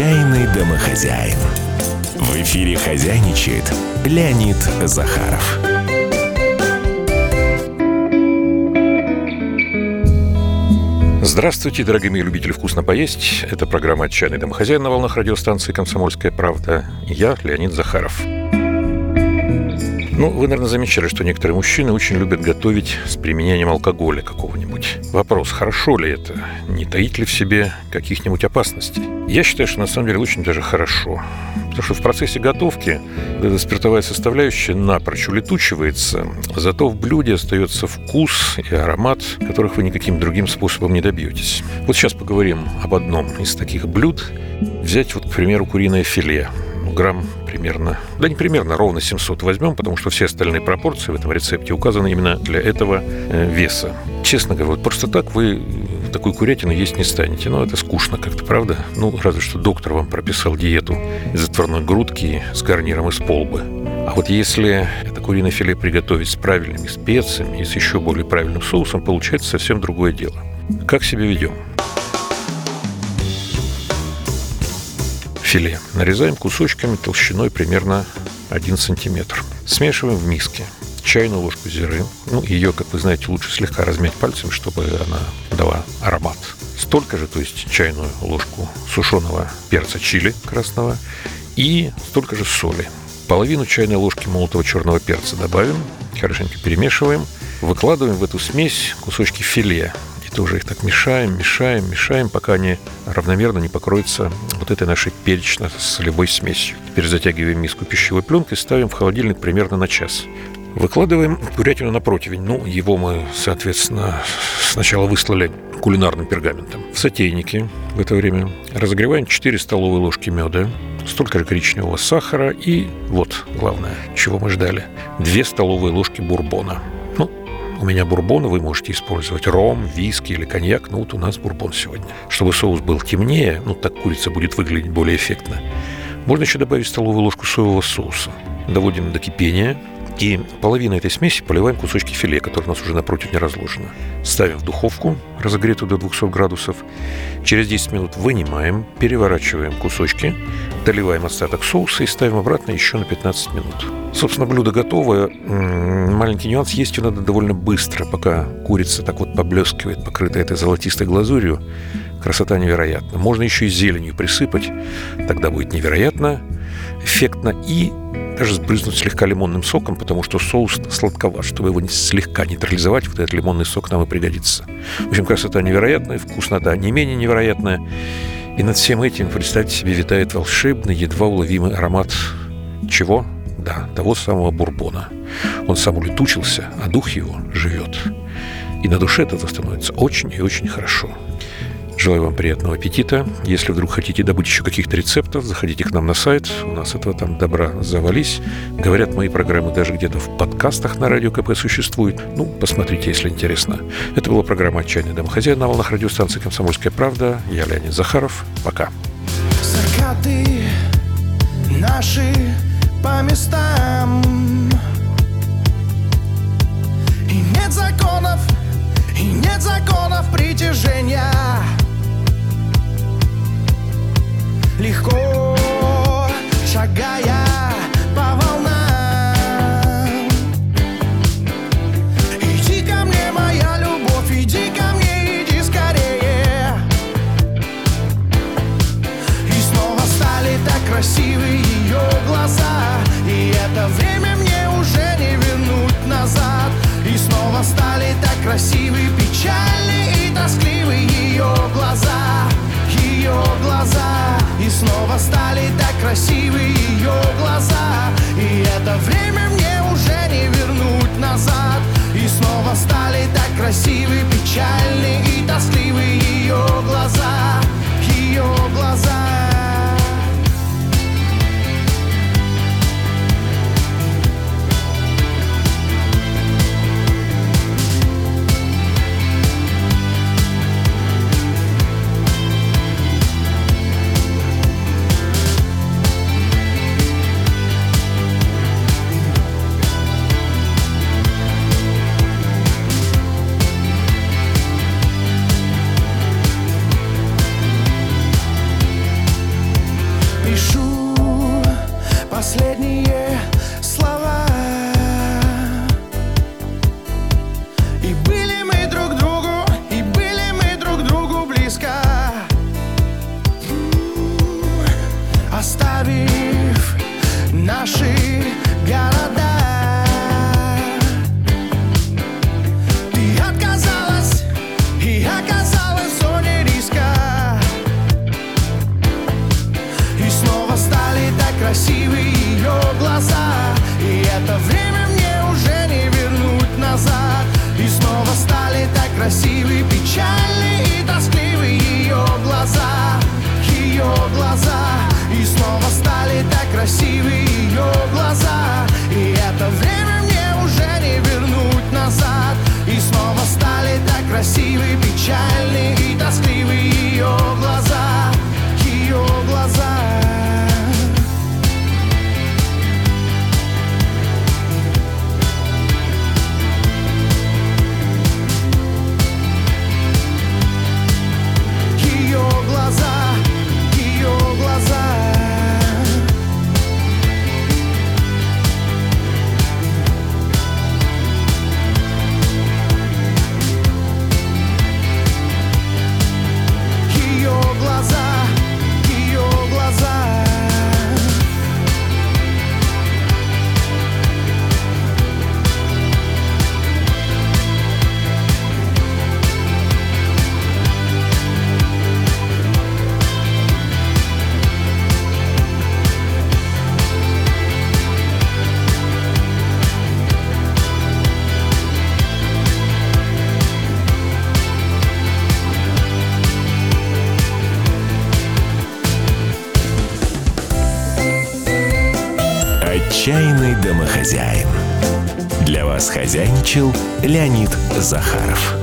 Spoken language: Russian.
Отчаянный домохозяин. В эфире хозяйничает Леонид Захаров. Здравствуйте, дорогие мои любители вкусно поесть. Это программа «Отчаянный домохозяин» на волнах радиостанции «Комсомольская правда». Я Леонид Захаров. Ну, вы, наверное, замечали, что некоторые мужчины очень любят готовить с применением алкоголя какого-нибудь. Вопрос, хорошо ли это? Не таит ли в себе каких-нибудь опасностей? Я считаю, что на самом деле очень даже хорошо. Потому что в процессе готовки эта спиртовая составляющая напрочь улетучивается, зато в блюде остается вкус и аромат, которых вы никаким другим способом не добьетесь. Вот сейчас поговорим об одном из таких блюд. Взять вот, к примеру, куриное филе грамм примерно, да не примерно, ровно 700 возьмем, потому что все остальные пропорции в этом рецепте указаны именно для этого э, веса. Честно говоря, вот просто так вы такую курятину есть не станете. Но это скучно как-то, правда? Ну, разве что доктор вам прописал диету из отварной грудки с гарниром из полбы. А вот если это куриное филе приготовить с правильными специями и с еще более правильным соусом, получается совсем другое дело. Как себя ведем? Филе. Нарезаем кусочками толщиной примерно 1 сантиметр. Смешиваем в миске чайную ложку зиры. Ну, ее, как вы знаете, лучше слегка размять пальцем, чтобы она дала аромат. Столько же, то есть чайную ложку сушеного перца чили красного и столько же соли. Половину чайной ложки молотого черного перца добавим, хорошенько перемешиваем, выкладываем в эту смесь кусочки филе тоже их так мешаем, мешаем, мешаем, пока они равномерно не покроются вот этой нашей перечно-солевой смесью. Теперь затягиваем миску пищевой пленкой, ставим в холодильник примерно на час. Выкладываем курятину на противень. Ну, его мы, соответственно, сначала выслали кулинарным пергаментом. В сотейнике в это время разогреваем 4 столовые ложки меда, столько же коричневого сахара и, вот главное, чего мы ждали, 2 столовые ложки бурбона – у меня бурбон, вы можете использовать ром, виски или коньяк, но вот у нас бурбон сегодня. Чтобы соус был темнее, ну так курица будет выглядеть более эффектно, можно еще добавить столовую ложку соевого соуса. Доводим до кипения, и половину этой смеси поливаем кусочки филе, которые у нас уже напротив не разложено. Ставим в духовку, разогретую до 200 градусов. Через 10 минут вынимаем, переворачиваем кусочки, доливаем остаток соуса и ставим обратно еще на 15 минут. Собственно, блюдо готово. Маленький нюанс. Есть ее надо довольно быстро, пока курица так вот поблескивает, покрытая этой золотистой глазурью. Красота невероятна. Можно еще и зеленью присыпать. Тогда будет невероятно эффектно. И даже сбрызнуть слегка лимонным соком, потому что соус сладковат. Чтобы его слегка нейтрализовать, вот этот лимонный сок нам и пригодится. В общем, красота невероятная, вкуснота не менее невероятная. И над всем этим, представьте себе, витает волшебный, едва уловимый аромат чего? Да, того самого бурбона. Он сам улетучился, а дух его живет. И на душе это становится очень и очень хорошо. Желаю вам приятного аппетита. Если вдруг хотите добыть еще каких-то рецептов, заходите к нам на сайт. У нас этого там добра завались. Говорят, мои программы даже где-то в подкастах на Радио КП существуют. Ну, посмотрите, если интересно. Это была программа «Отчаянный домохозяин» на волнах радиостанции «Комсомольская правда». Я Леонид Захаров. Пока. Наши по местам красивы, печальны и тоскливы ее глаза, ее глаза. И снова стали так красивы ее глаза, и это время мне уже не вернуть назад. И снова стали так красивы, печальные и тоскливые ее глаза, ее глаза. See. Отчаянный домохозяин. Для вас хозяйничал Леонид Захаров.